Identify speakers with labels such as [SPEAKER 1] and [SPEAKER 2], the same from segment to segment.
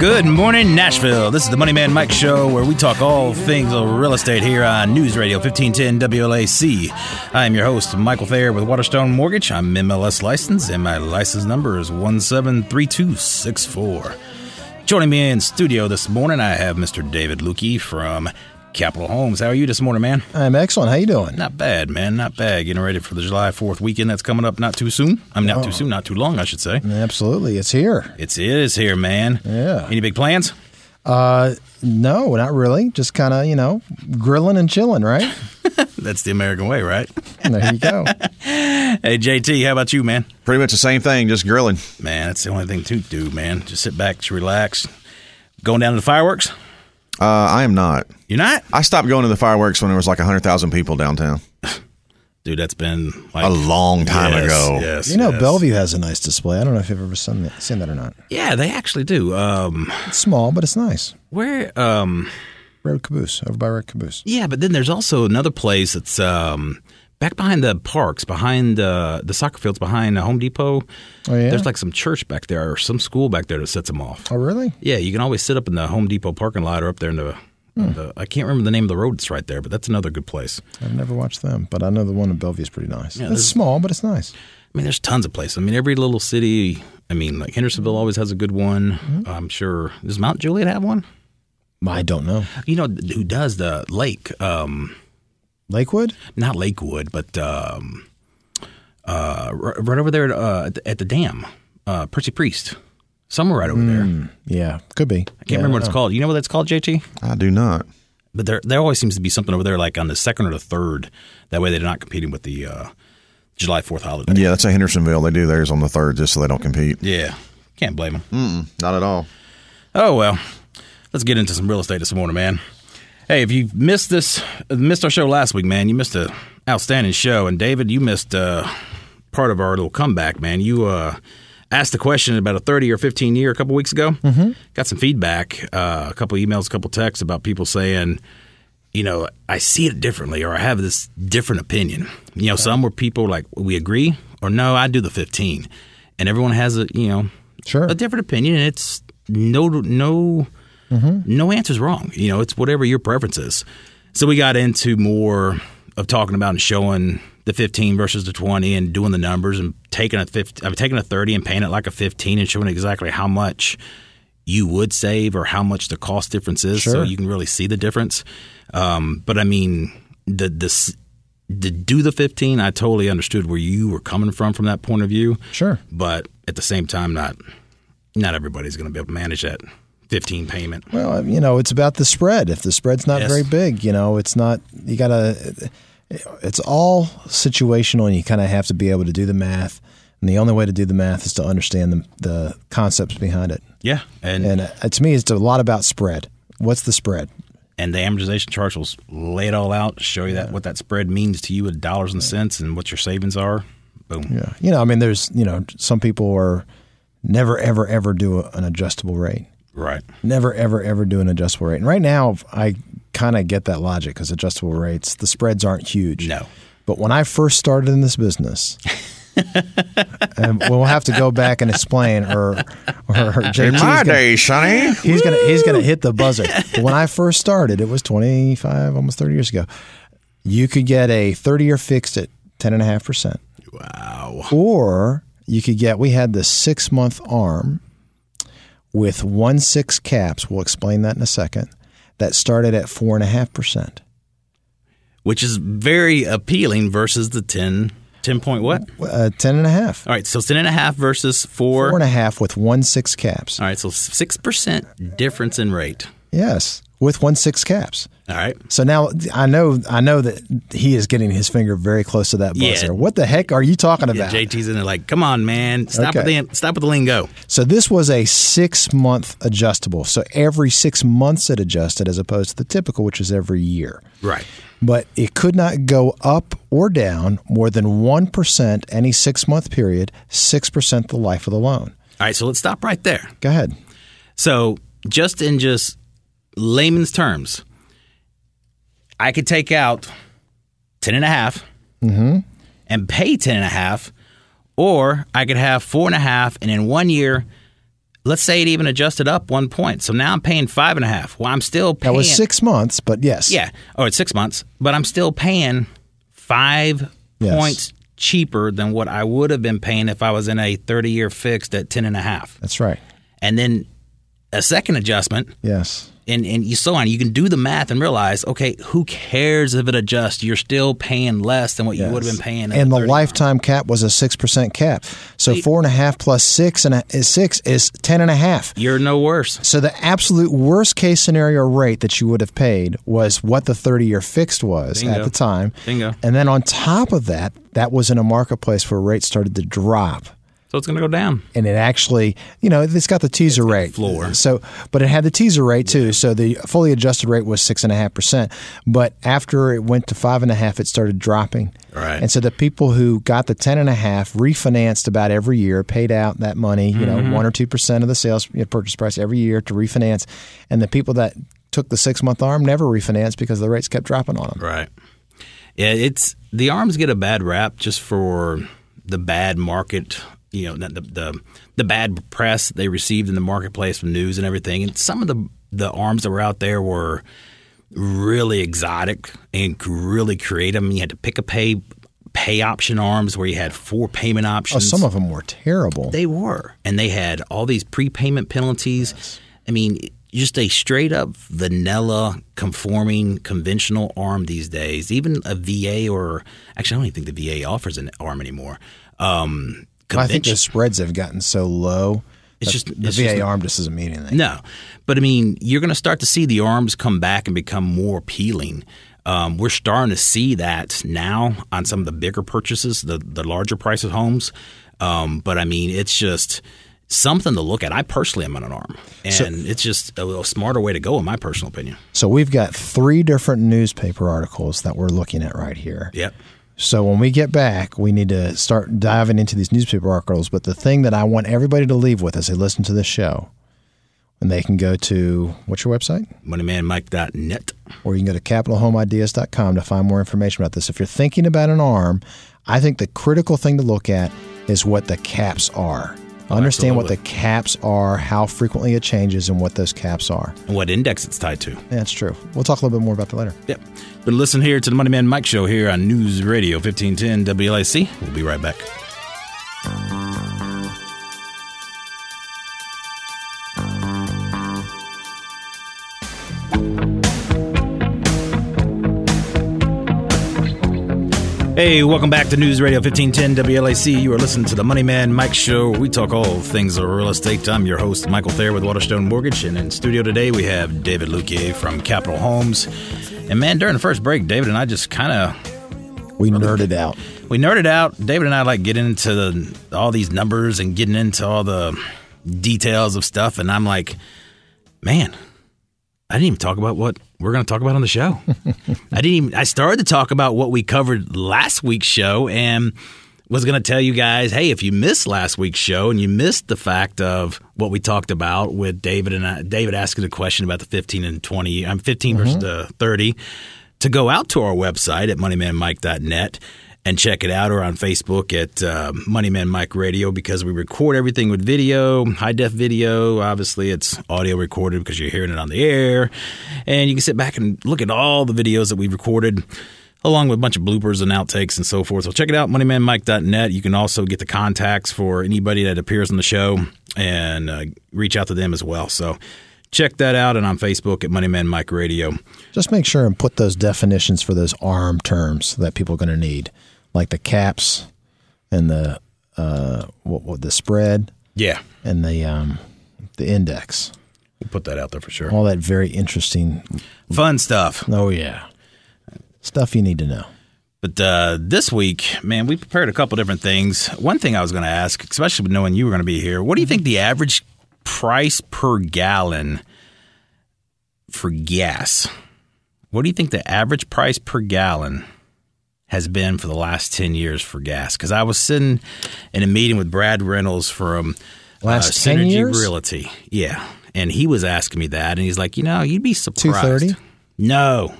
[SPEAKER 1] Good morning, Nashville. This is the Money Man Mike Show where we talk all things real estate here on News Radio 1510 WLAC. I am your host, Michael Thayer with Waterstone Mortgage. I'm MLS licensed and my license number is 173264. Joining me in studio this morning, I have Mr. David Lueke from Capital Homes. How are you this morning, man?
[SPEAKER 2] I'm excellent. How you doing?
[SPEAKER 1] Not bad, man. Not bad. Getting ready for the July 4th weekend that's coming up not too soon. I mean, not
[SPEAKER 2] Oh.
[SPEAKER 1] too soon, not too long, I should say.
[SPEAKER 2] Absolutely. It's here.
[SPEAKER 1] It's it is here, man.
[SPEAKER 2] Yeah.
[SPEAKER 1] Any big plans?
[SPEAKER 2] Uh, no, not really. Just kind of, you know, grilling and chilling, right?
[SPEAKER 1] That's the American way, right?
[SPEAKER 2] there you go.
[SPEAKER 1] Hey, JT, how about you, man?
[SPEAKER 3] Pretty much the same thing, just grilling.
[SPEAKER 1] Man, that's the only thing to do, man. Just sit back, just relax. Going down to the fireworks?
[SPEAKER 3] Uh, I am not.
[SPEAKER 1] You're not?
[SPEAKER 3] I stopped going to the fireworks when there was like 100,000 people downtown.
[SPEAKER 1] Dude, that's been like
[SPEAKER 3] A long time
[SPEAKER 1] Yes,
[SPEAKER 3] ago.
[SPEAKER 1] Yes.
[SPEAKER 2] You know,
[SPEAKER 1] yes.
[SPEAKER 2] Bellevue has a nice display. I don't know if you've ever seen that, seen that or not.
[SPEAKER 1] Yeah, they actually do. Um,
[SPEAKER 2] It's small, but it's nice.
[SPEAKER 1] where? Um,
[SPEAKER 2] Red Caboose, over by Red Caboose.
[SPEAKER 1] yeah, but then there's also another place that's um, back behind the parks, behind uh, the soccer fields, behind the Home Depot.
[SPEAKER 2] Oh, yeah?
[SPEAKER 1] There's like some church back there or some school back there that sets them off.
[SPEAKER 2] Oh, really?
[SPEAKER 1] Yeah, you can always sit up in the Home Depot parking lot or up there in the.
[SPEAKER 2] Hmm.
[SPEAKER 1] the I can't remember the name of the road that's right there, but that's another good place.
[SPEAKER 2] I've never watched them, but I know the one in Bellevue is pretty nice.
[SPEAKER 1] Yeah,
[SPEAKER 2] it's small, but it's nice.
[SPEAKER 1] I mean, there's tons of places. I mean, every little city. I mean, like Hendersonville always has a good one.
[SPEAKER 2] Mm-hmm.
[SPEAKER 1] I'm sure. Does Mount Juliet have one?
[SPEAKER 2] I don't know.
[SPEAKER 1] You know who does the lake? Um,
[SPEAKER 2] Lakewood?
[SPEAKER 1] not Lakewood, but um, uh, right over there at, uh, at the- at the dam, uh, Percy Priest, somewhere right over there.
[SPEAKER 2] Yeah, could be.
[SPEAKER 1] I can't remember what it's called. You know what that's called, JT?
[SPEAKER 3] I do not.
[SPEAKER 1] But there, there always seems to be something over there, like on the second or the third. That way, they're not competing with the uh, July Fourth holiday.
[SPEAKER 3] Yeah, that's a Hendersonville. They do theirs on the third just so they don't compete.
[SPEAKER 1] Yeah, can't blame them.
[SPEAKER 3] Mm, not at all.
[SPEAKER 1] Oh well, let's get into some real estate this morning, man. Hey, if you missed this, missed our show last week, man, you missed an outstanding show. And David, you missed uh, part of our little comeback, man. You uh, asked a question about a thirty or fifteen year a couple weeks ago. Mm-hmm. Got some feedback, uh, a couple emails, a couple texts about people saying, you know, I see it differently, or I have this different opinion. You know, some were people like we agree, or no, I do the fifteen, and everyone has a you know
[SPEAKER 2] Sure.
[SPEAKER 1] a different opinion, and it's no no no answer's wrong. You know, it's whatever your preference is. So we got into more of talking about and showing the 15 versus the 20 and doing the numbers and taking a 50, I'm taking a 30 and paying it like a 15 and showing exactly how much you would save or how much the cost difference is, so you can really see the difference. Um, but I mean, the this to do the 15, I totally understood where you were coming from from that point of view
[SPEAKER 2] Sure.
[SPEAKER 1] but at the same time, not not everybody's going to be able to manage that 15 payment.
[SPEAKER 2] Well, you know, it's about the spread. If the spread's not
[SPEAKER 1] Yes.
[SPEAKER 2] very big, you know, it's not, you got to, it's all situational and you kind of have to be able to do the math. And the only way to do the math is to understand the, the concepts behind it.
[SPEAKER 1] Yeah, and
[SPEAKER 2] And uh, to me, it's a lot about spread. What's the spread?
[SPEAKER 1] and the amortization charts will lay it all out, show you that what that spread means to you in dollars and cents, and what your savings are. Boom.
[SPEAKER 2] Yeah. You know, I mean, there's, you know, some people are never, ever, ever do an adjustable rate.
[SPEAKER 1] Right.
[SPEAKER 2] Never, ever, ever do an adjustable rate. And right now, I kind of get that logic because adjustable rates, the spreads aren't huge.
[SPEAKER 1] No.
[SPEAKER 2] But when I first started in this business, and we'll have to go back and explain, or or JT's
[SPEAKER 3] In my
[SPEAKER 2] gonna,
[SPEAKER 3] day, Sonny.
[SPEAKER 2] he's gonna he's gonna hit the buzzer. But when I first started, it was twenty five, almost thirty years ago. You could get a thirty year fixed at ten and a half percent,
[SPEAKER 1] Wow.
[SPEAKER 2] or you could get. We had the six month arm with one six caps. We'll explain that in a second. That started at four and a half percent.
[SPEAKER 1] Which is very appealing versus the 10, 10 point what?
[SPEAKER 2] Uh, ten and a half.
[SPEAKER 1] All right, so 10 and a half versus four.
[SPEAKER 2] Four and a half with one six caps.
[SPEAKER 1] All right, so 6% difference in rate.
[SPEAKER 2] Yes, with one six caps.
[SPEAKER 1] All right.
[SPEAKER 2] So now I know I know that he is getting his finger very close to that buzzer. Yeah. What the heck are you talking
[SPEAKER 1] Yeah,
[SPEAKER 2] about?
[SPEAKER 1] JT's in there like, come on, man. Stop
[SPEAKER 2] Okay.
[SPEAKER 1] with the stop with the lingo.
[SPEAKER 2] So this was a six month adjustable. So every six months it adjusted as opposed to the typical, which is every year.
[SPEAKER 1] Right.
[SPEAKER 2] But it could not go up or down more than one percent any six month period, six percent the life of the loan.
[SPEAKER 1] All right, so let's stop right there.
[SPEAKER 2] Go ahead.
[SPEAKER 1] So, just in just layman's terms, I could take out 10 and a half mm-hmm. and pay 10 and a half, or I could have four and a half, and in one year, let's say it even adjusted up one point. So now I'm paying five and a half. Well, I'm still paying.
[SPEAKER 2] That was six months, but yes.
[SPEAKER 1] Yeah. Oh, it's six months, but I'm still paying five
[SPEAKER 2] Yes.
[SPEAKER 1] points cheaper than what I would have been paying if I was in a 30 year fixed at 10 and a half.
[SPEAKER 2] That's right.
[SPEAKER 1] And then a second adjustment
[SPEAKER 2] Yes.
[SPEAKER 1] And and you so on. You can do the math and realize, okay, who cares if it adjusts? You're still paying less than what you would have been paying.
[SPEAKER 2] And the
[SPEAKER 1] 30.
[SPEAKER 2] lifetime cap was a six percent cap. So four and a half plus six and a, is six is ten and a half.
[SPEAKER 1] You're no worse.
[SPEAKER 2] So the absolute worst case scenario rate that you would have paid was what the thirty year fixed was
[SPEAKER 1] Bingo.
[SPEAKER 2] at the time.
[SPEAKER 1] Bingo.
[SPEAKER 2] And then on top of that, that was in a marketplace where rates started to drop.
[SPEAKER 1] So it's going to go down.
[SPEAKER 2] and it actually, you know, it's got the teaser rate
[SPEAKER 1] floor.
[SPEAKER 2] So, but it had the teaser rate too. So the fully adjusted rate was six and a half percent. But after it went to five and a half, it started dropping.
[SPEAKER 1] Right.
[SPEAKER 2] And so the people who got the ten and a half refinanced about every year, paid out that money, you
[SPEAKER 1] Mm-hmm.
[SPEAKER 2] know, one or two percent of the sales you know, purchase price every year to refinance. And the people that took the six month arm never refinanced because the rates kept dropping on them.
[SPEAKER 1] Right. Yeah, it's the arms get a bad rap just for the bad market, you know, the the, the bad press they received in the marketplace from news and everything. And some of the the arms that were out there were really exotic and really creative. I mean, you had to pick a pay pay option arms where you had four payment options.
[SPEAKER 2] Oh, some of them were terrible.
[SPEAKER 1] They were. And they had all these prepayment penalties. I mean, just a straight up vanilla conforming conventional arm these days. Even a VA or actually, I don't even think the VA offers an arm anymore. Um,
[SPEAKER 2] I think the spreads have gotten so low.
[SPEAKER 1] It's just-
[SPEAKER 2] the
[SPEAKER 1] it's
[SPEAKER 2] VA
[SPEAKER 1] just-
[SPEAKER 2] arm just doesn't mean anything.
[SPEAKER 1] No, but I mean, you're going to start to see the arms come back and become more appealing. Um, we're starting to see that now on some of the bigger purchases, the the larger price of homes. Um, but I mean, it's just something to look at. I personally am on an arm, and it's just a little smarter way to go, in my personal opinion.
[SPEAKER 2] So we've got three different newspaper articles that we're looking at right here.
[SPEAKER 1] Yep.
[SPEAKER 2] So when we get back, we need to start diving into these newspaper articles. But the thing that I want everybody to leave with as they listen to this show, and they can go to what's your website?
[SPEAKER 1] MoneyManMike.net.
[SPEAKER 2] Or you can go to capitalhomeideas.com to find more information about this. If you're thinking about an arm, I think the critical thing to look at is what the caps are. Understand what the caps are, how frequently it changes, and what those caps are.
[SPEAKER 1] And what index it's tied to.
[SPEAKER 2] That's true. We'll talk a little bit more about that later.
[SPEAKER 1] Yep. But listen here to the Money Man Mike Show here on News Radio 1510 WLAC. We'll be right back. Hey, welcome back to News Radio 1510 WLAC. You are listening to the Money Man Mike Show. We talk all things real estate. I'm your host, Michael Thayer with Waterstone Mortgage. And in studio today, we have David Lueke from Capital Homes. And man, during the first break, David and I just kind of
[SPEAKER 2] We nerded out.
[SPEAKER 1] we nerded out. David and I like getting into the, all these numbers and getting into all the details of stuff. And I'm like, man, I didn't even talk about what we're going to talk about on the show. I didn't even, I started to talk about what we covered last week's show and was going to tell you guys, hey, if you missed last week's show and you missed the fact of what we talked about with David and I, David asking a question about the 15 and 20, I'm 15 versus mm-hmm. the 30, to go out to our website at moneymanmike.net and check it out or on Facebook at uh, Moneyman Mike Radio because we record everything with video, high def video. Obviously, it's audio recorded because you're hearing it on the air. And you can sit back and look at all the videos that we've recorded along with a bunch of bloopers and outtakes and so forth. So check it out, moneymanmike.net. You can also get the contacts for anybody that appears on the show and uh, reach out to them as well. So check that out and on Facebook at Moneyman Mike Radio.
[SPEAKER 2] Just make sure and put those definitions for those ARM terms that people are going to need, like the caps and the uh, what, what the spread
[SPEAKER 1] Yeah,
[SPEAKER 2] and the um, the index.
[SPEAKER 1] we'll put that out there for sure.
[SPEAKER 2] All that very interesting.
[SPEAKER 1] Fun stuff.
[SPEAKER 2] Oh yeah, stuff you need to know.
[SPEAKER 1] But uh, this week, man, we prepared a couple different things. One thing I was going to ask, especially knowing you were going to be here, what do you think the average price per gallon for gas? What do you think the average price per gallon has been for the last 10 years for gas? Because I was sitting in a meeting with Brad Reynolds from
[SPEAKER 2] Last
[SPEAKER 1] uh,
[SPEAKER 2] 10
[SPEAKER 1] Synergy
[SPEAKER 2] years?
[SPEAKER 1] Realty. Yeah. And he was asking me that, and he's like, you know, you'd be surprised.
[SPEAKER 2] 230?
[SPEAKER 1] No.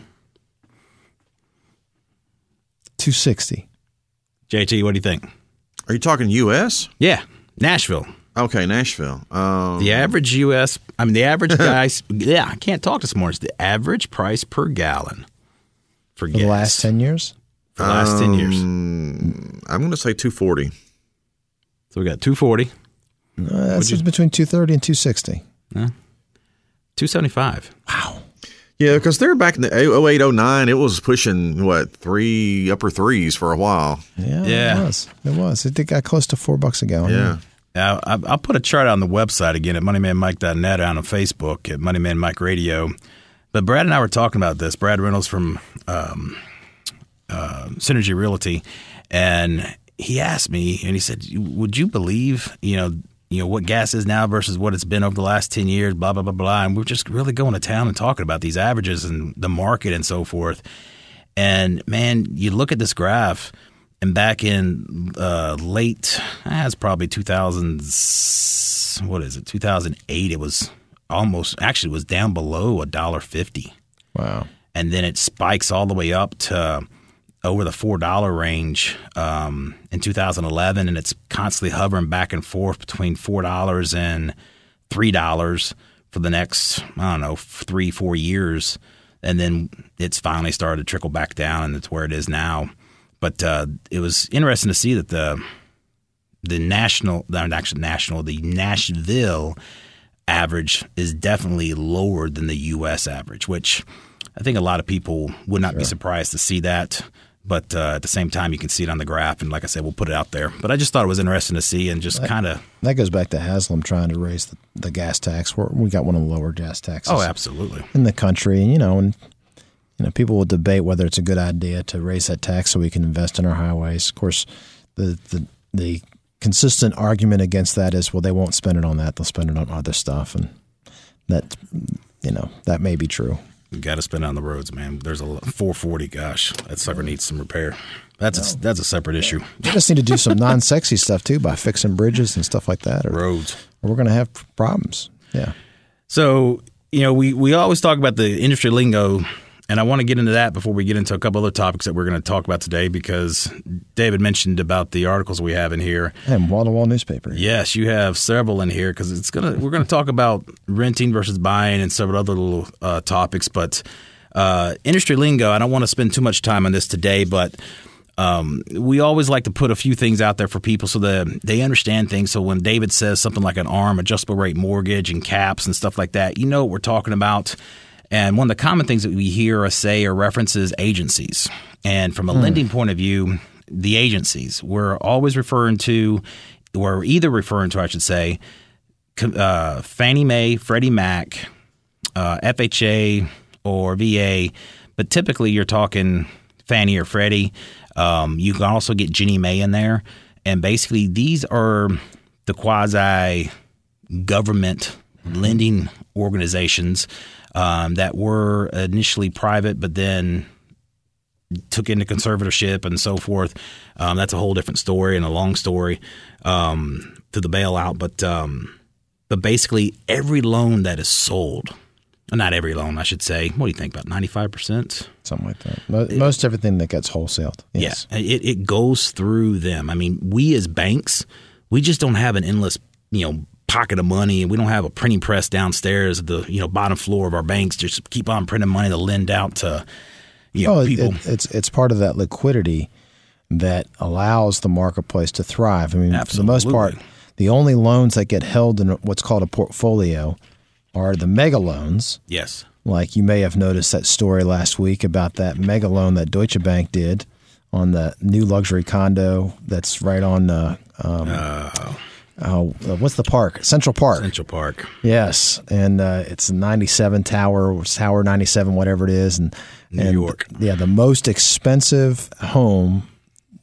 [SPEAKER 2] Two sixty.
[SPEAKER 1] JT, what do you think?
[SPEAKER 3] Are you talking U.S.?
[SPEAKER 1] Yeah, Nashville.
[SPEAKER 3] Okay, Nashville. Um,
[SPEAKER 1] The average U.S. I mean, the average guys. yeah, I can't talk this morning. It's the average price per gallon for
[SPEAKER 2] For
[SPEAKER 1] gas
[SPEAKER 2] the last 10 years?
[SPEAKER 1] For the last ten years.
[SPEAKER 3] I'm going to say 240.
[SPEAKER 1] So we got two forty,
[SPEAKER 2] Uh, that's between 230 and 260.
[SPEAKER 1] two seventy five.
[SPEAKER 2] Wow.
[SPEAKER 3] Yeah, because they're back in the 08, 09, it was pushing, what, three upper threes for a while.
[SPEAKER 2] Yeah,
[SPEAKER 1] Yeah.
[SPEAKER 2] it was. It was. It got close to four bucks a gallon.
[SPEAKER 3] Yeah.
[SPEAKER 1] Now, I- I'll put a chart on the website again at moneymanmike.net and on Facebook at Moneyman Mike Radio. But Brad and I were talking about this. Brad Reynolds from um, uh, Synergy Realty, and he asked me, and he said, "Would you believe, you know, you know what gas is now versus what it's been over the last ten years?" Blah blah blah blah. And we're just really going to town and talking about these averages and the market and so forth. And man, you look at this graph, and back in uh, late, ah, it's probably 2000. What is it? 2008. It was almost actually was down below a dollar fifty,
[SPEAKER 2] Wow.
[SPEAKER 1] and then it spikes all the way up to over the four dollar range um, in 2011, and it's constantly hovering back and forth between four dollars and three dollars for the next I don't know three four years, and then it's finally started to trickle back down, and it's where it is now. But uh, it was interesting to see that the the national, not actually national, the Nashville average is definitely lower than the U.S. average, which I think a lot of people would not be surprised to see that. But uh, at the same time, you can see it on the graph, and like I said, we'll put it out there. But I just thought it was interesting to see, and just kind of
[SPEAKER 2] That goes back to Haslam trying to raise the, the gas tax. We're, we got one of the lower gas taxes
[SPEAKER 1] oh, absolutely,
[SPEAKER 2] in the country, and you know, and you know, people will debate whether it's a good idea to raise that tax so we can invest in our highways. Of course, the the the consistent argument against that is, well, they won't spend it on that; they'll spend it on other stuff, and that you know that may be true.
[SPEAKER 1] You got to spend it on the roads, man. There's a 440. Gosh, that sucker needs some repair. That's a, that's a separate issue.
[SPEAKER 2] We just need to do some non-sexy stuff too by fixing bridges and stuff like that, or,
[SPEAKER 1] Roads.
[SPEAKER 2] or we're going to have problems. Yeah.
[SPEAKER 1] So, you know, we, we always talk about the industry lingo, and I want to get into that before we get into a couple other topics that we're going to talk about today because David mentioned about the articles we have in here.
[SPEAKER 2] And wall-to-wall newspaper.
[SPEAKER 1] Yes, you have several in here because it's gonna we're gonna talk about renting versus buying and several other little uh, topics. But uh, industry lingo, I don't want to spend too much time on this today, but um, we always like to put a few things out there for people so that they understand things. So when David says something like an ARM, adjustable rate mortgage, and caps and stuff like that, you know what we're talking about. And one of the common things that we hear or say or references agencies. And from a lending point of view, the agencies we're always referring to, or either referring to, I should say, uh, Fannie Mae, Freddie Mac, uh, FHA, or VA. But typically, you're talking Fannie or Freddie. Um, you can also get Ginnie Mae in there, and basically, these are the quasi government lending organizations um, that were initially private, but then took into conservatorship and so forth. Um, that's a whole different story and a long story um, to the bailout. But um, but basically, every loan that is sold, not every loan, I should say. What do you think about ninety five percent?
[SPEAKER 2] Something like that. Mo- Most everything that gets wholesaled. Yes.
[SPEAKER 1] Yeah, it, it goes through them. I mean, we as banks, we just don't have an endless, you know, pocket of money, and we don't have a printing press downstairs at the you know bottom floor of our banks. Just keep on printing money to lend out to you know
[SPEAKER 2] Oh,
[SPEAKER 1] people.
[SPEAKER 2] it- it's it's part of that liquidity that allows the marketplace to thrive. I mean, for the most part, the only loans that get held in what's called a portfolio are the mega loans.
[SPEAKER 1] yes.
[SPEAKER 2] Like you may have noticed that story last week about that mega loan that Deutsche Bank did on the new luxury condo that's right on. Uh, um, oh, uh, what's the park? Central Park.
[SPEAKER 1] Central Park.
[SPEAKER 2] Yes, and uh, it's 97 tower, Tower 97, whatever it is, and
[SPEAKER 1] New
[SPEAKER 2] and,
[SPEAKER 1] York.
[SPEAKER 2] Yeah, the most expensive home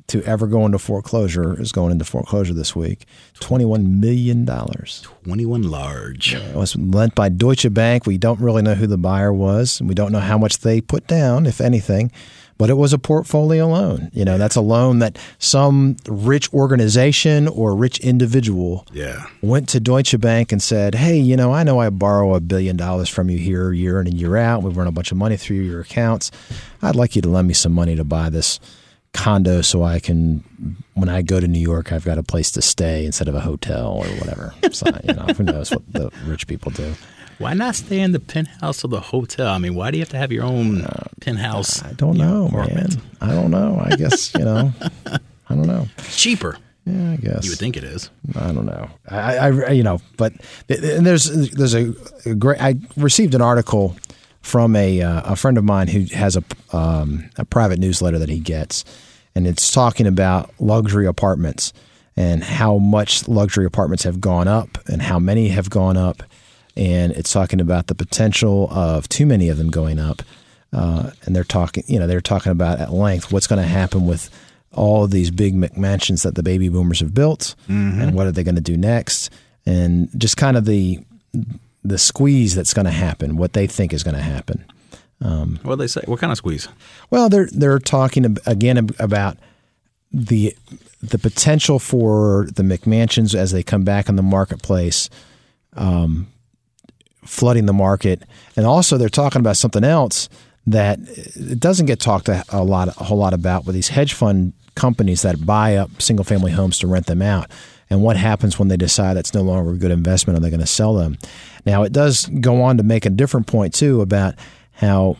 [SPEAKER 2] to ever go into foreclosure is going into foreclosure this week. 21 million dollars.
[SPEAKER 1] 21 large.
[SPEAKER 2] It was lent by Deutsche Bank. We don't really know who the buyer was, and we don't know how much they put down, if anything. But it was a portfolio loan. You know, that's a loan that some rich organization or rich individual
[SPEAKER 1] Yeah.
[SPEAKER 2] went to Deutsche Bank and said, "Hey, you know, I know I borrow a billion dollars from you here year in and year out. We've run a bunch of money through your accounts. I'd like you to lend me some money to buy this condo so I can when I go to New York I've got a place to stay instead of a hotel or whatever. So, you know, who knows what the rich people do.
[SPEAKER 1] Why not stay in the penthouse of the hotel? I mean, why do you have to have your own penthouse?
[SPEAKER 2] I don't know,
[SPEAKER 1] apartment?
[SPEAKER 2] man. I don't know. I guess, you know. I don't know.
[SPEAKER 1] It's cheaper.
[SPEAKER 2] Yeah, I guess.
[SPEAKER 1] You would think it is.
[SPEAKER 2] I don't know. I, I you know, but and there's there's a, a great. I received an article from a uh, a friend of mine who has a um, a private newsletter that he gets, and it's talking about luxury apartments and how much luxury apartments have gone up and how many have gone up, and it's talking about the potential of too many of them going up. Uh, and they're talking, you know, they're talking about at length what's going to happen with all of these big McMansions that the baby boomers have built, and what are they going to do next, and just kind of the the squeeze that's going to happen, what they think is going to happen.
[SPEAKER 1] What do they say? What kind of squeeze?
[SPEAKER 2] Well, they're they're talking again about the the potential for the McMansions as they come back in the marketplace, um, flooding the market, and also they're talking about something else that it doesn't get talked a, a lot a whole lot about with these hedge fund companies that buy up single family homes to rent them out. And what happens when they decide that's no longer a good investment? Are they going to sell them? Now, it does go on to make a different point, too, about how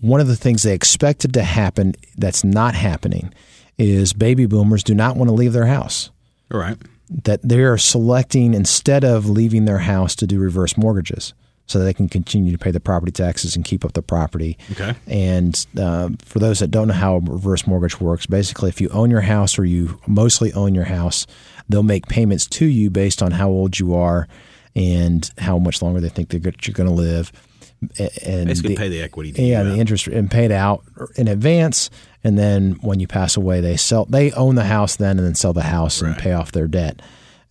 [SPEAKER 2] one of the things they expected to happen that's not happening is baby boomers do not want to leave their house.
[SPEAKER 1] All right.
[SPEAKER 2] That they are selecting instead of leaving their house to do reverse mortgages so that they can continue to pay the property taxes and keep up the property.
[SPEAKER 1] Okay.
[SPEAKER 2] And uh, for those that don't know how a reverse mortgage works, basically, if you own your house or you mostly own your house, they'll make payments to you based on how old you are and how much longer they think they're, you're going to live. And
[SPEAKER 1] Basically,
[SPEAKER 2] the-
[SPEAKER 1] pay the equity.
[SPEAKER 2] yeah, the interest and paid out in advance, and then when you pass away, they sell. They own the house then, and then sell the house and pay off their debt.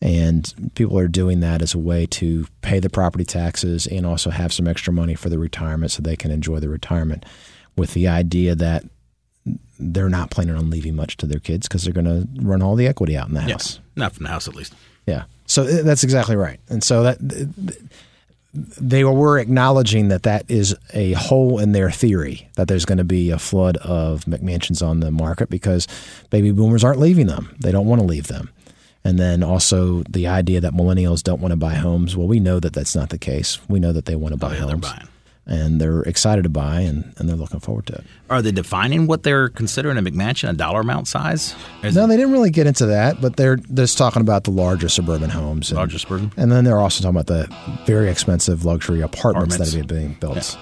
[SPEAKER 2] And people are doing that as a way to pay the property taxes and also have some extra money for the retirement, so they can enjoy the retirement. With the idea that they're not planning on leaving much to their kids because they're going to run all the equity out in the house.
[SPEAKER 1] Not from the house, at least.
[SPEAKER 2] Yeah. So uh, that's exactly right. And so that they were acknowledging that that is a hole in their theory that there's going to be a flood of McMansions on the market because baby boomers aren't leaving them. They don't want to leave them. And then also the idea that millennials don't want to buy homes. Well, we know that that's not the case. We know that they want to buy
[SPEAKER 1] Oh, yeah, they're
[SPEAKER 2] homes. And they're excited to buy and, and they're looking forward to it.
[SPEAKER 1] Are they defining what they're considering a McMansion, a dollar amount size?
[SPEAKER 2] No,
[SPEAKER 1] it
[SPEAKER 2] they didn't really get into that, but they're just talking about the larger suburban homes. And,
[SPEAKER 1] larger suburban?
[SPEAKER 2] And then they're also talking about the very expensive luxury apartments,
[SPEAKER 1] Apartments.
[SPEAKER 2] that are being built.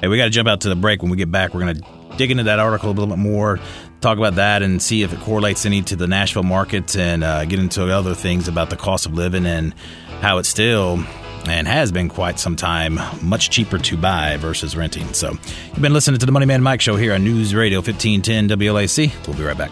[SPEAKER 1] Hey, we got to jump out to the break. When we get back, we're going to dig into that article a little bit more, talk about that, and see if it correlates any to the Nashville market, and uh, get into other things about the cost of living and how it's still and has been quite some time much cheaper to buy versus renting. So, you've been listening to the Money Man Mike Show here on News Radio 1510 WLAC. We'll be right back.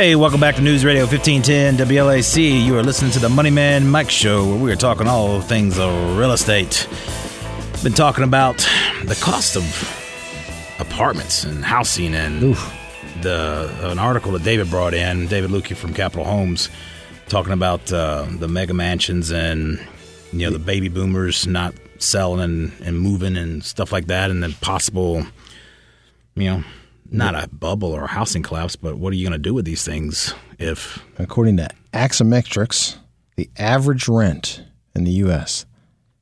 [SPEAKER 1] Hey, welcome back to News Radio 1510 WLAC. You are listening to the Money Man Mike Show, where we are talking all things real estate. Been talking about the cost of apartments and housing, and the an article that David brought in, David Lueke from Capital Homes, talking about uh, the mega mansions and you know the baby boomers not selling and, and moving and stuff like that, and then possible, you know, not a bubble or a housing collapse, but what are you going to do with these things if
[SPEAKER 2] According to Axiometrics, the average rent in the U.S.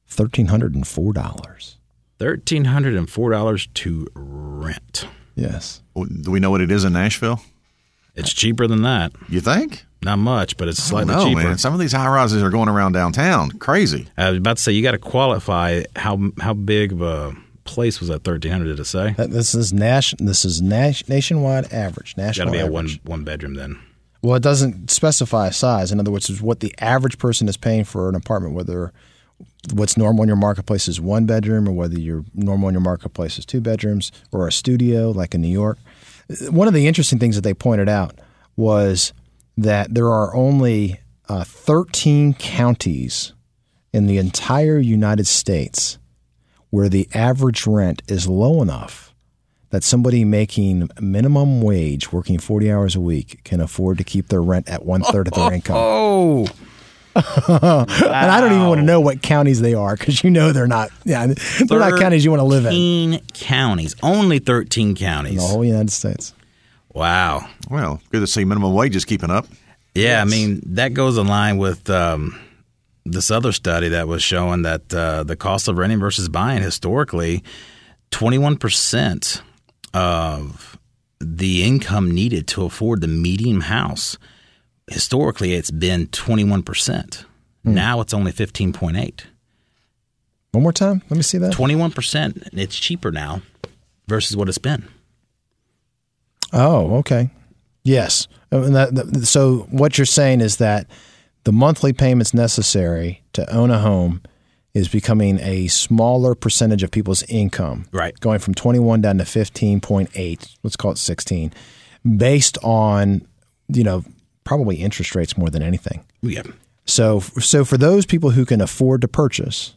[SPEAKER 2] thirteen hundred and four dollars.
[SPEAKER 1] thirteen hundred and four dollars to rent?
[SPEAKER 2] Yes, oh,
[SPEAKER 3] Do we know what it is in Nashville?
[SPEAKER 1] It's cheaper than that.
[SPEAKER 3] You think?
[SPEAKER 1] Not much, but it's
[SPEAKER 3] I
[SPEAKER 1] slightly
[SPEAKER 3] don't know,
[SPEAKER 1] cheaper.
[SPEAKER 3] man. Some of these high rises are going around downtown. Crazy.
[SPEAKER 1] I was about to say you got to qualify how how big of a place was that thirteen hundred to say?
[SPEAKER 2] That- this is Nash. This is Nash, nationwide average.
[SPEAKER 1] Got
[SPEAKER 2] National
[SPEAKER 1] to be a one one bedroom then.
[SPEAKER 2] Well, it doesn't specify a size. In other words, it's what the average person is paying for an apartment, whether what's normal in your marketplace is one bedroom or whether your normal in your marketplace is two bedrooms or a studio like in New York. One of the interesting things that they pointed out was that there are only uh, 13 counties in the entire United States where the average rent is low enough that somebody making minimum wage, working 40 hours a week, can afford to keep their rent at one third of their income.
[SPEAKER 1] Oh,
[SPEAKER 2] And I don't even want to know what counties they are because you know they're not. Yeah, they're not counties you want to live in.
[SPEAKER 1] Thirteen counties, only thirteen counties.
[SPEAKER 2] in
[SPEAKER 1] counties.
[SPEAKER 2] the whole United States.
[SPEAKER 1] Wow.
[SPEAKER 3] Well, good to see minimum wages keeping up.
[SPEAKER 1] Yeah, I mean that goes in line with um, this other study that was showing that uh, the cost of renting versus buying historically, twenty one percent of the income needed to afford the medium house. Historically, it's been twenty one percent. Hmm. Now it's only fifteen point eight.
[SPEAKER 2] One more time. Let me see that.
[SPEAKER 1] Twenty one percent. It's cheaper now versus what it's been.
[SPEAKER 2] Oh, okay. Yes. Oh, and that- that- so what you're saying is that the monthly payments necessary to own a home is becoming a smaller percentage of people's income.
[SPEAKER 1] Right.
[SPEAKER 2] Going from 21 down to 15.8, let's call it 16, based on, you know, probably interest rates more than anything.
[SPEAKER 1] Yeah.
[SPEAKER 2] So, so for those people who can afford to purchase,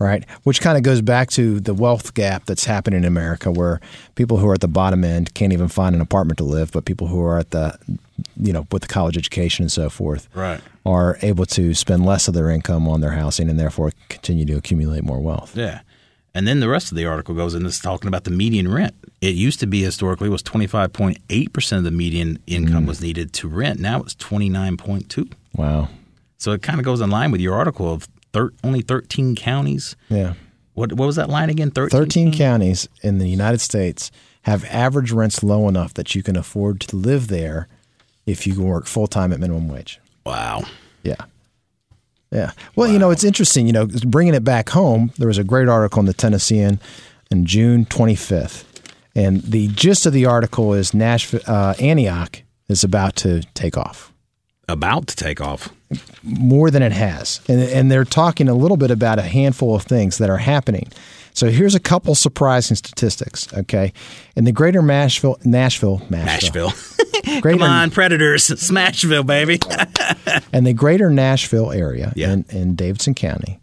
[SPEAKER 2] right, which kind of goes back to the wealth gap that's happening in America, where people who are at the bottom end can't even find an apartment to live, but people who are at the, you know, with the college education and so forth,
[SPEAKER 1] Right.
[SPEAKER 2] are able to spend less of their income on their housing and therefore continue to accumulate more wealth.
[SPEAKER 1] Yeah. And then the rest of the article goes into talking about the median rent. It used to be historically was 25.8% of the median income mm. was needed to rent. Now it's 29.2.
[SPEAKER 2] Wow.
[SPEAKER 1] So it kind of goes in line with your article of thir- only 13 counties.
[SPEAKER 2] Yeah.
[SPEAKER 1] What what was that line again? 13.
[SPEAKER 2] 13 counties in the United States have average rents low enough that you can afford to live there if you can work full time at minimum wage.
[SPEAKER 1] Wow.
[SPEAKER 2] Yeah. Yeah. Well, you know, it's interesting, you know, bringing it back home, there was a great article in the Tennessean on June 25th. And the gist of the article is Nashville, uh, Antioch is about to take off
[SPEAKER 1] About to take off.
[SPEAKER 2] more than it has. And, and they're talking a little bit about a handful of things that are happening. So here's a couple surprising statistics, okay? In the greater Nashville, Nashville, Nashville,
[SPEAKER 1] Nashville.
[SPEAKER 2] greater,
[SPEAKER 1] Come on, Predators. Smashville, baby.
[SPEAKER 2] and the greater Nashville area
[SPEAKER 1] Yeah.
[SPEAKER 2] in, in Davidson County,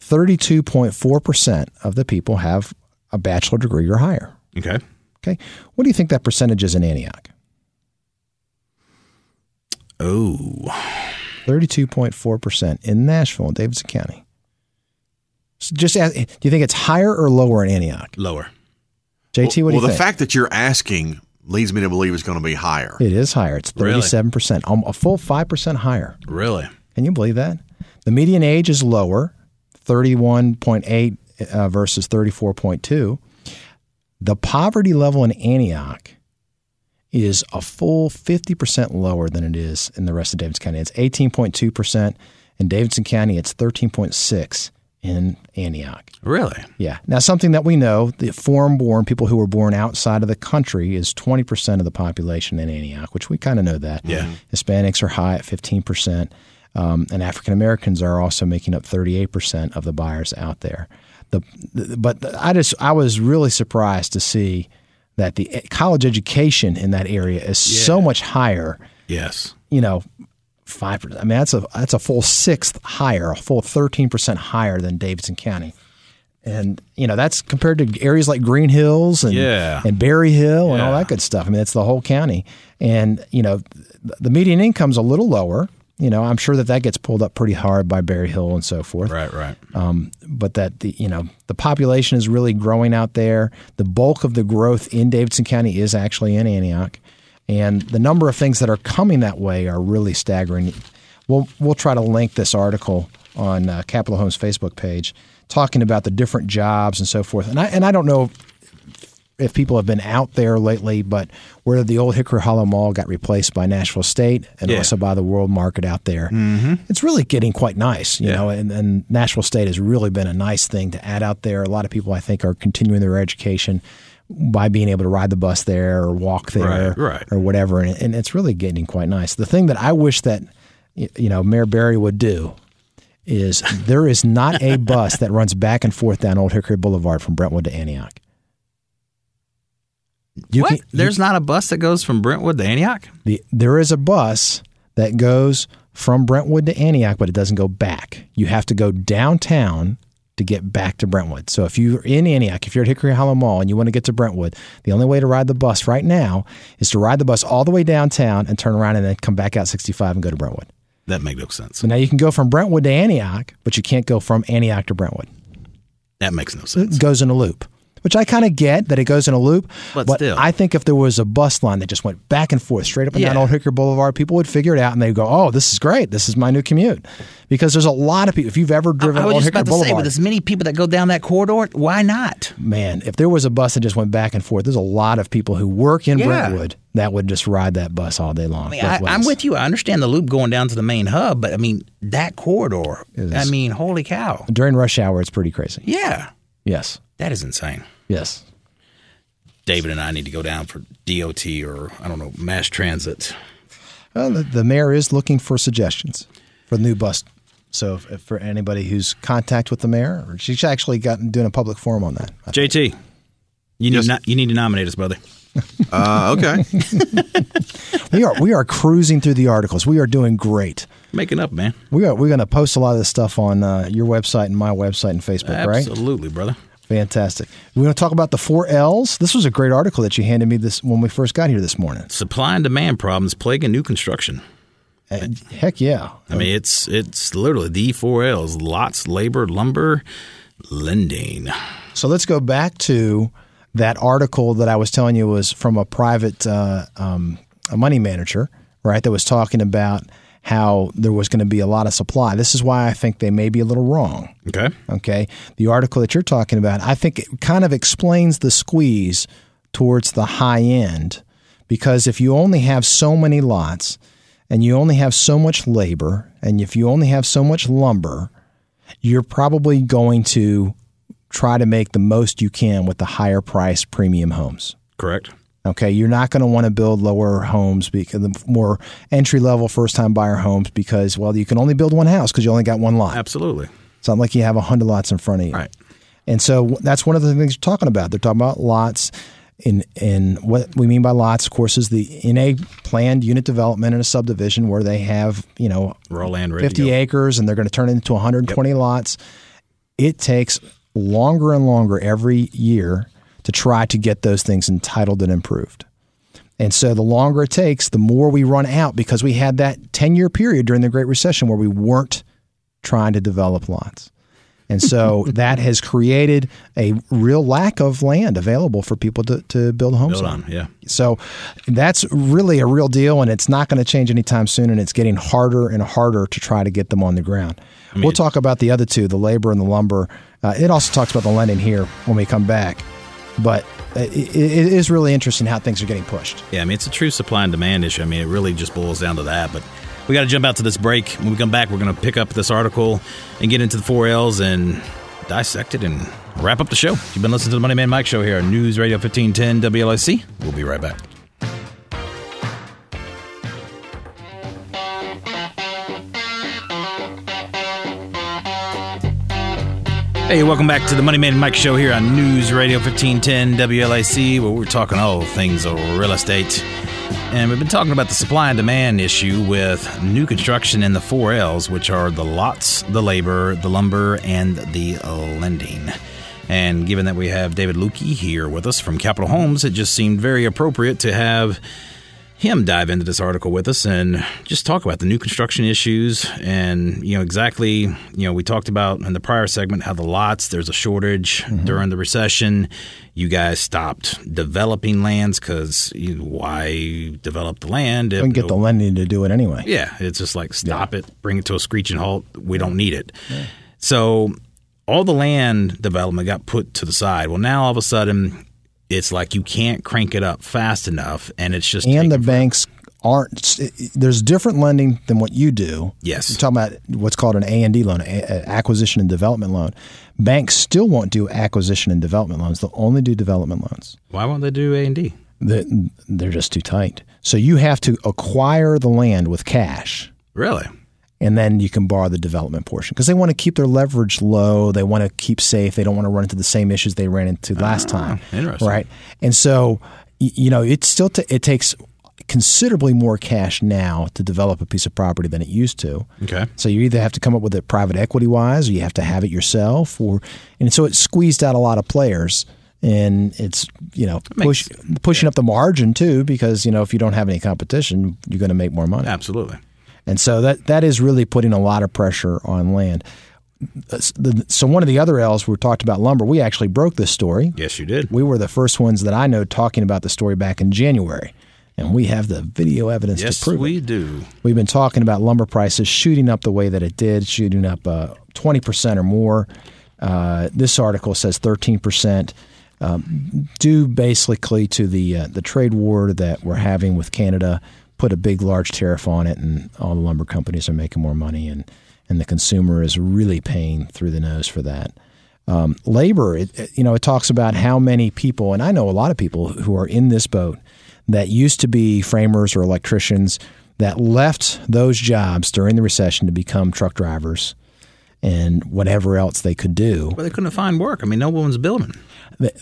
[SPEAKER 2] 32.4% of the people have a bachelor degree or higher.
[SPEAKER 1] okay.
[SPEAKER 2] Okay. What do you think that percentage is in Antioch?
[SPEAKER 1] Oh.
[SPEAKER 2] 32.4% in Nashville and Davidson County. So just ask, do you think it's higher or lower in Antioch?
[SPEAKER 1] Lower.
[SPEAKER 2] JT, what do you think?
[SPEAKER 3] well, the fact that you're asking leads me to believe it's going to be higher.
[SPEAKER 2] it is higher. It's 37%, um, a full 5% higher.
[SPEAKER 1] Really?
[SPEAKER 2] Can you believe that? The median age is lower, 31.8 uh, versus 34.2. The poverty level in Antioch is a full 50% lower than it is in the rest of Davidson County. It's 18.2%. In Davidson County, it's 13.6 in Antioch.
[SPEAKER 1] Really?
[SPEAKER 2] Yeah. Now, something that we know, the foreign born, people who were born outside of the country, is 20% of the population in Antioch, which we kind of know that.
[SPEAKER 1] Yeah.
[SPEAKER 2] Hispanics are high at 15%, um, and African Americans are also making up 38% of the buyers out there. The, the, but I just I was really surprised to see that the college education in that area is so much higher.
[SPEAKER 1] Yes.
[SPEAKER 2] You know, five percent. I mean, that's a that's a full sixth higher, a full thirteen percent higher than Davidson County. And you know that's compared to areas like Green Hills and
[SPEAKER 1] Yeah.
[SPEAKER 2] and Berry Hill and all that good stuff. I mean, it's the whole county. And you know, the median income's a little lower. You know, I'm sure that that gets pulled up pretty hard by Berry Hill and so forth
[SPEAKER 1] Right, right.
[SPEAKER 2] Um, but that the you know the population is really growing out there. The bulk of the growth in Davidson County is actually in Antioch, and the number of things that are coming that way are really staggering. We'll we'll try to link this article on uh, Capital Homes Facebook page, talking about the different jobs and so forth. And I and I don't know if people have been out there lately, but where the old Hickory Hollow Mall got replaced by Nashville State and
[SPEAKER 1] Yeah.
[SPEAKER 2] also by the World Market out there, mm-hmm. it's really getting quite nice, you
[SPEAKER 1] Yeah.
[SPEAKER 2] know. And, and Nashville State has really been a nice thing to add out there. A lot of people, I think, are continuing their education by being able to ride the bus there or walk there
[SPEAKER 1] Right, right.
[SPEAKER 2] or whatever, and, and it's really getting quite nice. The thing that I wish that you know Mayor Barry would do is there is not a bus that runs back and forth down Old Hickory Boulevard from Brentwood to Antioch. You
[SPEAKER 1] what?
[SPEAKER 2] can- you-
[SPEAKER 1] There's not a bus that goes from Brentwood to Antioch?
[SPEAKER 2] the, there is a bus that goes from Brentwood to Antioch, but it doesn't go back. You have to go downtown to get back to Brentwood. So if you're in Antioch, if you're at Hickory Hollow Mall and you want to get to Brentwood, the only way to ride the bus right now is to ride the bus all the way downtown and turn around and then come back out 65 and go to Brentwood.
[SPEAKER 1] That makes no sense.
[SPEAKER 2] So now you can go from Brentwood to Antioch, but you can't go from Antioch to Brentwood.
[SPEAKER 1] That makes no sense.
[SPEAKER 2] It goes in a loop, which I kind of get that it goes in a loop.
[SPEAKER 1] But still.
[SPEAKER 2] I think if there was a bus line that just went back and forth straight up and down Old Hickory Boulevard, people would figure it out and they'd go, "Oh, this is great. This is my new commute." Because there's a lot of people. If you've ever driven
[SPEAKER 1] I was
[SPEAKER 2] Old Hickory
[SPEAKER 1] about to
[SPEAKER 2] Boulevard,
[SPEAKER 1] say, with as many people that go down that corridor, why not?
[SPEAKER 2] man, if there was a bus that just went back and forth, there's a lot of people who work in
[SPEAKER 1] Yeah.
[SPEAKER 2] Brentwood that would just ride that bus all day long.
[SPEAKER 1] I mean, I, I'm with you. I understand the loop going down to the main hub, but I mean that corridor. I mean, holy cow!
[SPEAKER 2] During rush hour, it's pretty crazy.
[SPEAKER 1] Yeah,
[SPEAKER 2] Yes,
[SPEAKER 1] that is insane.
[SPEAKER 2] yes.
[SPEAKER 1] David and I need to go down for DOT or I don't know mass transit.
[SPEAKER 2] Well, the, the mayor is looking for suggestions for the new bus. So, if, if for anybody who's contact with the mayor, or she's actually gotten doing a public forum on that.
[SPEAKER 1] JT, you need
[SPEAKER 3] Yes.
[SPEAKER 1] not, you need to nominate us, brother.
[SPEAKER 3] Uh, okay.
[SPEAKER 2] We are we are cruising through the articles. We are doing great.
[SPEAKER 1] Making up, man.
[SPEAKER 2] We are we're going to post a lot of this stuff on uh, your website and my website and Facebook, right?
[SPEAKER 1] Absolutely, brother.
[SPEAKER 2] Fantastic. We're going to talk about the four L's. This was a great article that you handed me this when we first got here this morning.
[SPEAKER 1] Supply and demand problems plaguing new construction.
[SPEAKER 2] Uh, heck yeah.
[SPEAKER 1] I mean, it's it's literally the four L's: lots, labor, lumber, lending.
[SPEAKER 2] So let's go back to that article that I was telling you was from a private uh, um, a money manager, right? That was talking about how there was going to be a lot of supply. This is why I think they may be a little wrong.
[SPEAKER 1] Okay.
[SPEAKER 2] Okay. The article that you're talking about, I think it kind of explains the squeeze towards the high end because if you only have so many lots and you only have so much labor and if you only have so much lumber, you're probably going to try to make the most you can with the higher price premium homes.
[SPEAKER 1] Correct.
[SPEAKER 2] Okay, you're not going to want to build lower homes because the more entry level first time buyer homes because well you can only build one house because you only got one lot.
[SPEAKER 1] Absolutely.
[SPEAKER 2] It's not like you have a hundred lots in front of you.
[SPEAKER 1] Right.
[SPEAKER 2] And so that's one of the things you're talking about. They're talking about lots. In in what we mean by lots, of course, is the in a planned unit development in a subdivision where they have you know
[SPEAKER 1] Raw land ready.
[SPEAKER 2] 50
[SPEAKER 1] go.
[SPEAKER 2] acres and they're going to turn it into 120 lots. It takes longer and longer every year to try to get those things entitled and improved. And so the longer it takes, the more we run out because we had that 10 year period during the Great Recession where we weren't trying to develop lots. And so that has created a real lack of land available for people to, to build homes
[SPEAKER 1] Build
[SPEAKER 2] on.
[SPEAKER 1] on. Yeah.
[SPEAKER 2] So that's really a real deal, and it's not going to change anytime soon. And it's getting harder and harder to try to get them on the ground. we'll talk about the other two, the labor and the lumber. Uh, it also talks about the lending here when we come back. But it, it is really interesting how things are getting pushed.
[SPEAKER 1] Yeah, I mean, it's a true supply and demand issue. I mean, it really just boils down to that. But we got to jump out to this break. When we come back, we're going to pick up this article and get into the four L's and dissect it and wrap up the show. You've been listening to the Money Man Mike Show here on News Radio 1510 WLAC. We'll be right back. Hey, welcome back to the Money Man Mike Show here on News Radio 1510 WLAC, where we're talking all things real estate. And we've been talking about the supply and demand issue with new construction in the four L's, which are the lots, the labor, the lumber, and the lending. And given that we have David Lueke here with us from Capital Homes, it just seemed very appropriate to have him dive into this article with us and just talk about the new construction issues and you know exactly you know we talked about in the prior segment how the lots there's a shortage mm-hmm. during the recession you guys stopped developing lands because why develop the land
[SPEAKER 2] can get the lending to do it anyway.
[SPEAKER 1] yeah, it's just like stop it, bring it to a screeching halt. We don't need it. So all the land development got put to the side. Well, now all of a sudden, it's like you can't crank it up fast enough, and it's just
[SPEAKER 2] And the banks aren't. There's different lending than what you do.
[SPEAKER 1] Yes.
[SPEAKER 2] You're talking about what's called an A and D loan, acquisition and development loan. Banks still won't do acquisition and development loans. They'll only do development loans.
[SPEAKER 1] why won't they do A and D?
[SPEAKER 2] They're just too tight. So you have to acquire the land with cash.
[SPEAKER 1] Really?
[SPEAKER 2] And then you can borrow the development portion because they want to keep their leverage low. They want to keep safe. They don't want to run into the same issues they ran into last ah, time.
[SPEAKER 1] interesting.
[SPEAKER 2] Right. And so, you know, it still ta it takes considerably more cash now to develop a piece of property than it used to.
[SPEAKER 1] Okay.
[SPEAKER 2] So you either have to come up with it private equity wise, or you have to have it yourself, or and so it squeezed out a lot of players, and it's you know push, pushing up the margin too because you know if you don't have any competition, you're going to make more money.
[SPEAKER 1] Absolutely.
[SPEAKER 2] And so that that is really putting a lot of pressure on land. So one of the other L's we talked about lumber. We actually broke this story.
[SPEAKER 1] Yes, you did.
[SPEAKER 2] We were the first ones that I know talking about the story back in January, and we have the video evidence
[SPEAKER 1] yes,
[SPEAKER 2] to prove
[SPEAKER 1] we
[SPEAKER 2] it.
[SPEAKER 1] do.
[SPEAKER 2] We've been talking about lumber prices shooting up the way that it did, shooting up uh, twenty percent or more. Uh, this article says thirteen percent. Um, due basically to the uh, the trade war that we're having with Canada, put a big large tariff on it, and all the lumber companies are making more money, and and the consumer is really paying through the nose for that. Um, labor, it, it, you know, it talks about how many people, and I know a lot of people who are in this boat that used to be framers or electricians that left those jobs during the recession to become truck drivers and whatever else they could do.
[SPEAKER 1] But they couldn't find work. I mean, no one's building.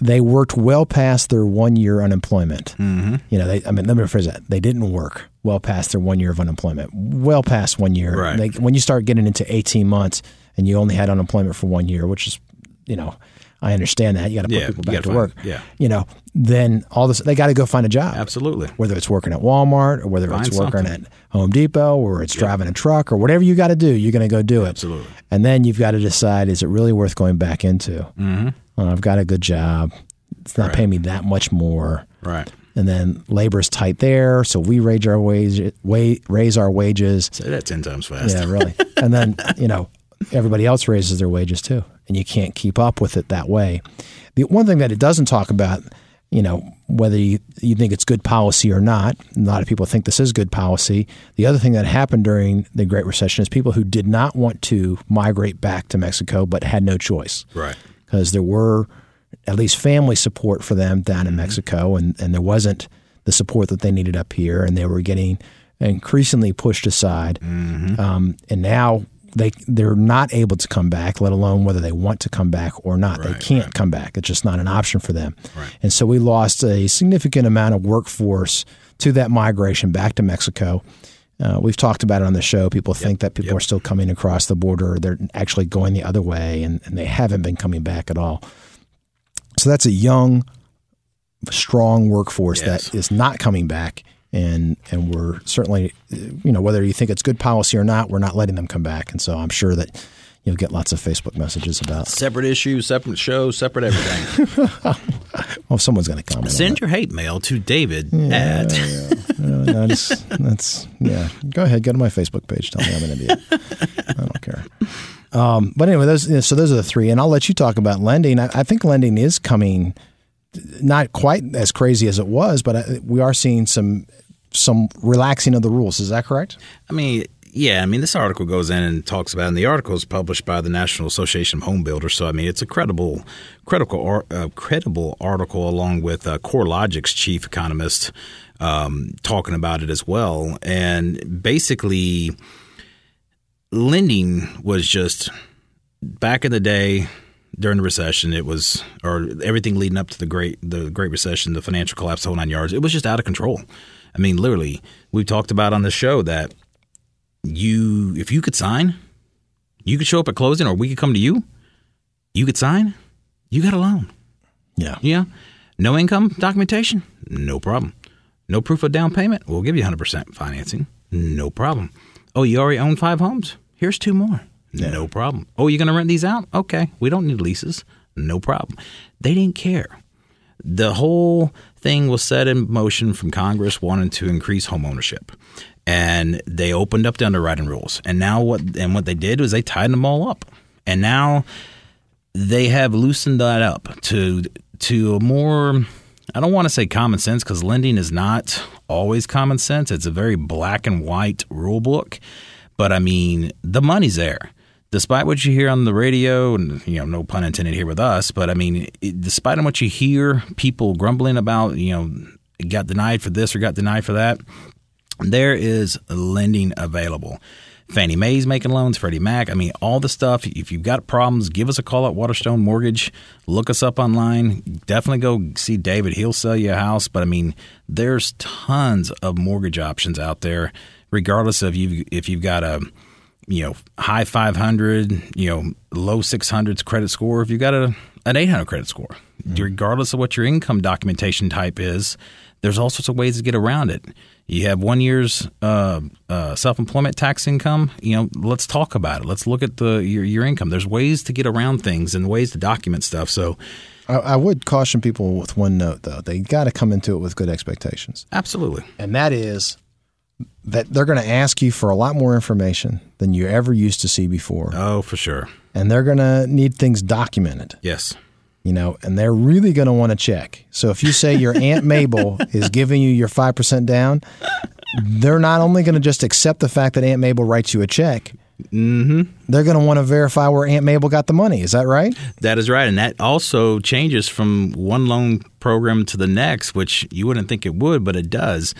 [SPEAKER 2] They worked well past their one year unemployment. Mm-hmm. You know, they, I mean, let me rephrase that. They didn't work well past their one year of unemployment. Well past one year.
[SPEAKER 1] Right.
[SPEAKER 2] They, when you start getting into 18 months and you only had unemployment for one year, which is, you know, I understand that. You got to put
[SPEAKER 1] Yeah,
[SPEAKER 2] people back to work.
[SPEAKER 1] yeah.
[SPEAKER 2] You know, then all this, they got to go find a job.
[SPEAKER 1] Absolutely.
[SPEAKER 2] Whether it's working at Walmart or whether
[SPEAKER 1] Find
[SPEAKER 2] it's working
[SPEAKER 1] something.
[SPEAKER 2] at Home Depot or it's driving a truck or whatever you got to do, you're going to go do it.
[SPEAKER 1] Absolutely.
[SPEAKER 2] And then you've got to decide is it really worth going back into? Mm-hmm. I've got a good job. It's not paying me that much more.
[SPEAKER 1] Right.
[SPEAKER 2] And then labor's tight there, so we raise our wage, wa- raise our wages.
[SPEAKER 1] Say that 10 times fast.
[SPEAKER 2] Yeah, really. and then, you know, everybody else raises their wages too. And you can't keep up with it that way. The one thing that it doesn't talk about, you know, whether you, you think it's good policy or not, a lot of people think this is good policy. The other thing that happened during the Great Recession is people who did not want to migrate back to Mexico but had no choice
[SPEAKER 1] Right.
[SPEAKER 2] because there were at least family support for them down in Mexico, and, and there wasn't the support that they needed up here, and they were getting increasingly pushed aside. Um, and now they they're not able to come back, let alone whether they want to come back or not. they can't come back. It's just not an option for them. And so we lost a significant amount of workforce to that migration back to Mexico. Uh, we've talked about it on the show. People think that people are still coming across the border. They're actually going the other way, and, and they haven't been coming back at all. So that's a young, strong workforce
[SPEAKER 1] Yes.
[SPEAKER 2] that is not coming back, and and we're certainly, you know, whether you think it's good policy or not, we're not letting them come back. And so I'm sure that you'll get lots of Facebook messages about.
[SPEAKER 1] Separate issues, separate shows, separate everything.
[SPEAKER 2] Well, someone's going to comment.
[SPEAKER 1] Send your hate mail to David at.
[SPEAKER 2] that. Uh, that's that's yeah. Go ahead, go to my Facebook page. Tell me I'm an idiot. I don't care. Um, but anyway, those so those are the three, and I'll let you talk about lending. I, I think lending is coming, not quite as crazy as it was, but we are seeing some some relaxing of the rules. Is that correct?
[SPEAKER 1] I mean, yeah, I mean, this article goes in and talks about, and the article is published by the National Association of Home Builders. So, I mean, it's a credible, credible, uh, credible article along with uh, CoreLogic's chief economist um, talking about it as well. And basically, lending was just back in the day during the recession. It was, or everything leading up to the great, the Great Recession, the financial collapse, the whole nine yards. It was just out of control. I mean, literally, we talked about on the show that you if you could sign, you could show up at closing, or we could come to you. You could sign. You got a loan.
[SPEAKER 2] Yeah.
[SPEAKER 1] Yeah. No income documentation. No problem. No proof of down payment. We'll give you 100% financing. No problem. Oh, you already own five homes? Here's two more. No problem. Oh, you're going to rent these out? Okay. We don't need leases. No problem. They didn't care. The whole thing was set in motion from Congress wanting to increase home ownership. And they opened up the underwriting rules. And now what and what they did was they tied them all up. And now they have loosened that up to to a more I don't want to say common sense because lending is not always common sense. It's a very black and white rule book, but I mean the money's there. Despite what you hear on the radio, and you know, no pun intended here with us, but I mean, it, despite what you hear people grumbling about, you know, got denied for this or got denied for that, there is lending available. Fannie Mae's making loans, Freddie Mac. I mean, all the stuff. If you've got problems, give us a call at Waterstone Mortgage. Look us up online. Definitely go see David. He'll sell you a house. But I mean, there's tons of mortgage options out there, regardless of you if you've got a you know high 500, you know low 600s credit score. If you've got a an 800 credit score, regardless of what your income documentation type is, there's all sorts of ways to get around it. You have one year's uh, uh, self-employment tax income. You know, let's talk about it. Let's look at the your, your income. There's ways to get around things and ways to document stuff. So,
[SPEAKER 2] I, I would caution people with one note, though. They got to come into it with good expectations.
[SPEAKER 1] absolutely,
[SPEAKER 2] And that is that they're going to ask you for a lot more information than you ever used to see before.
[SPEAKER 1] oh for sure,
[SPEAKER 2] And they're going to need things documented.
[SPEAKER 1] yes,
[SPEAKER 2] you know, and they're really going to want to check. So if you say your Aunt Mabel is giving you your 5% down, they're not only going to just accept the fact that Aunt Mabel writes you a check, mm-hmm. they're going to want to verify where Aunt Mabel got the money. Is that right?
[SPEAKER 1] that is right, and that also changes from one loan program to the next, which you wouldn't think it would, but it does.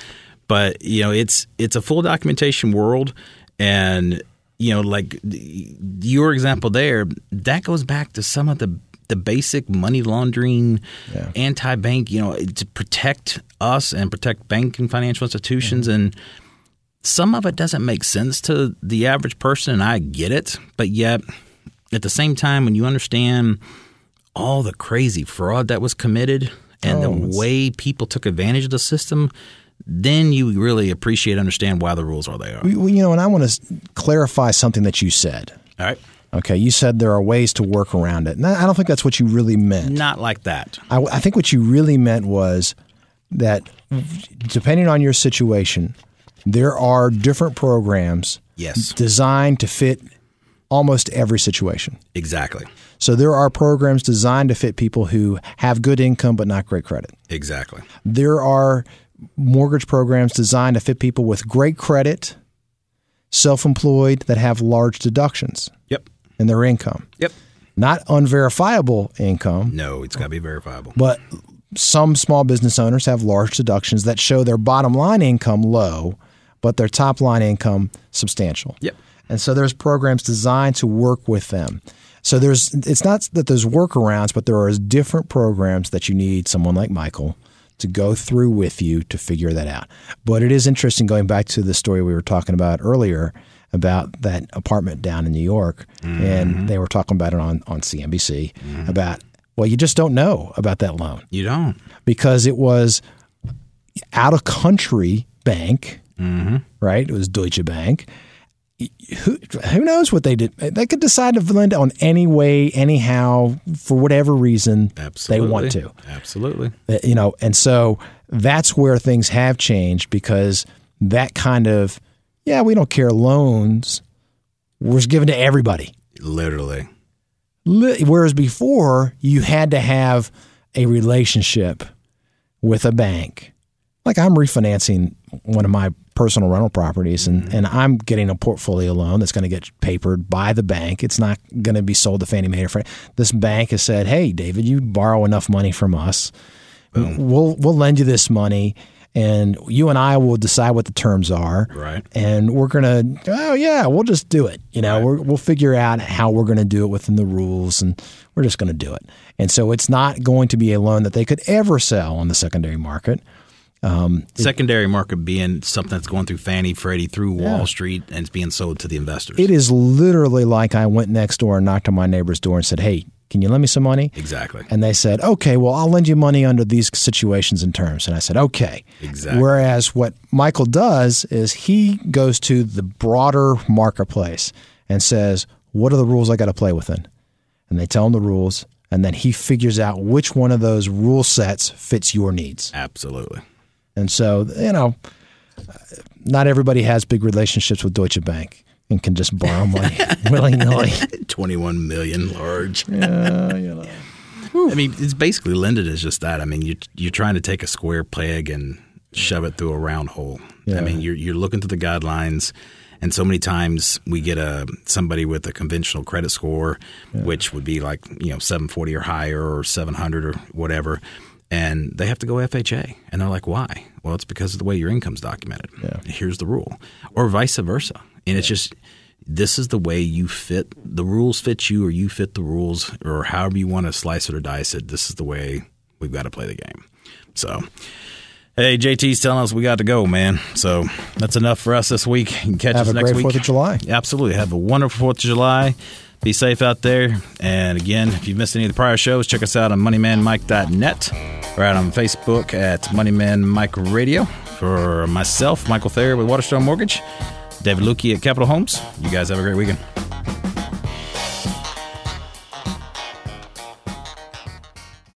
[SPEAKER 1] But you know, it's it's a full documentation world, and you know, like your example there, that goes back to some of the the basic money laundering,
[SPEAKER 2] Yeah.
[SPEAKER 1] anti-bank, you know, to protect us and protect bank and financial institutions mm-hmm. and some of it doesn't make sense to the average person and I get it, but yet at the same time when you understand all the crazy fraud that was committed and
[SPEAKER 2] Oh,
[SPEAKER 1] the way people took advantage of the system, then you really appreciate understand why the rules are they are.
[SPEAKER 2] You know, and I want to clarify something that you said.
[SPEAKER 1] All right.
[SPEAKER 2] Okay, you said there are ways to work around it. And I don't think that's what you really meant.
[SPEAKER 1] Not like that.
[SPEAKER 2] I, I think what you really meant was that depending on your situation, there are different programs
[SPEAKER 1] Yes.
[SPEAKER 2] designed to fit almost every situation.
[SPEAKER 1] Exactly.
[SPEAKER 2] So there are programs designed to fit people who have good income but not great credit.
[SPEAKER 1] Exactly.
[SPEAKER 2] There are mortgage programs designed to fit people with great credit, self employed that have large deductions
[SPEAKER 1] Yep.
[SPEAKER 2] in their income.
[SPEAKER 1] Yep.
[SPEAKER 2] Not unverifiable income,
[SPEAKER 1] No, it's got to be verifiable.
[SPEAKER 2] but some small business owners have large deductions that show their bottom line income low, but their top line income substantial.
[SPEAKER 1] Yep.
[SPEAKER 2] And so there's programs designed to work with them. So there's it's not that there's workarounds, but there are different programs that you need someone like Michael to go through with you to figure that out. But it is interesting going back to the story we were talking about earlier about that apartment down in New York, and mm-hmm. they were talking about it on on CNBC mm-hmm. about well, you just don't know about that loan
[SPEAKER 1] You don't.
[SPEAKER 2] because it was out of country bank, mm-hmm. right? It was Deutsche Bank. Who, who knows what they did? They could decide to lend on any way, anyhow, for whatever reason
[SPEAKER 1] Absolutely.
[SPEAKER 2] they want to.
[SPEAKER 1] Absolutely.
[SPEAKER 2] Uh, You know, and so that's where things have changed because that kind of, yeah, we don't care loans was given to everybody.
[SPEAKER 1] Literally.
[SPEAKER 2] Whereas before, you had to have a relationship with a bank. Like I'm refinancing one of my personal rental properties and, mm-hmm. and I'm getting a portfolio loan that's going to get papered by the bank. It's not going to be sold to Fannie Mae or Freddie. This bank has said, hey, David, you borrow enough money from us. We'll, we'll lend you this money and you and I will decide what the terms are
[SPEAKER 1] Right.
[SPEAKER 2] and we're gonna oh yeah we'll just do it you know we're, we'll figure out how we're gonna do it within the rules and we're just gonna do it and so it's not going to be a loan that they could ever sell on the secondary market Um,
[SPEAKER 1] Secondary market being something that's going through Fannie, Freddie, through Wall Street, and it's being sold to the investors.
[SPEAKER 2] it is literally like i went next door and knocked on my neighbor's door and said hey can you lend me some money
[SPEAKER 1] exactly.
[SPEAKER 2] and they said okay well i'll lend you money under these situations and terms and i said okay
[SPEAKER 1] Exactly.
[SPEAKER 2] whereas what michael does is he goes to the broader marketplace and says what are the rules i got to play within and they tell him the rules and then he figures out which one of those rule sets fits your needs
[SPEAKER 1] Absolutely.
[SPEAKER 2] And so you know not everybody has big relationships with deutsche bank and can just borrow money willy-nilly
[SPEAKER 1] 21 million large. I mean, it's basically lended is just that. I mean, you, you're trying to take a square peg and shove it through a round hole.
[SPEAKER 2] Yeah.
[SPEAKER 1] I mean, you're, you're looking through the guidelines. And so many times we get a somebody with a conventional credit score, which would be like you know 740 or higher or 700 or whatever, and they have to go FHA, and they're like, why? Well, it's because of the way your income's documented.
[SPEAKER 2] Yeah.
[SPEAKER 1] Here's the rule, or vice versa. and it's just this is the way you fit the rules fit you, or you fit the rules, or however you want to slice it or dice it. This is the way we've got to play the game. So. Hey, JT's telling us we got to go, man. So that's enough for us this week. You can catch
[SPEAKER 2] Have
[SPEAKER 1] us
[SPEAKER 2] a
[SPEAKER 1] next
[SPEAKER 2] great
[SPEAKER 1] week.
[SPEAKER 2] Fourth of July.
[SPEAKER 1] Absolutely. Have a wonderful Fourth of July. Be safe out there. And again, if you've missed any of the prior shows, check us out on moneymanmike.net or out on Facebook at Moneyman Mike Radio. For myself, Michael Thayer with Waterstone Mortgage, David Lueke at Capital Homes. You guys have a great weekend.